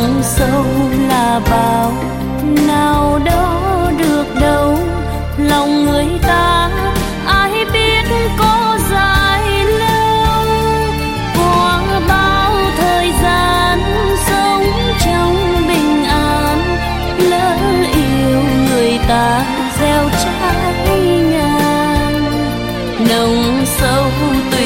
lòng sâu là bao nào đó được đâu. Lòng người ta, ai biết có dài lâu qua bao thời gian sống trong bình an. Lỡ yêu người ta gieo trái ngàn, nồng sâu tươi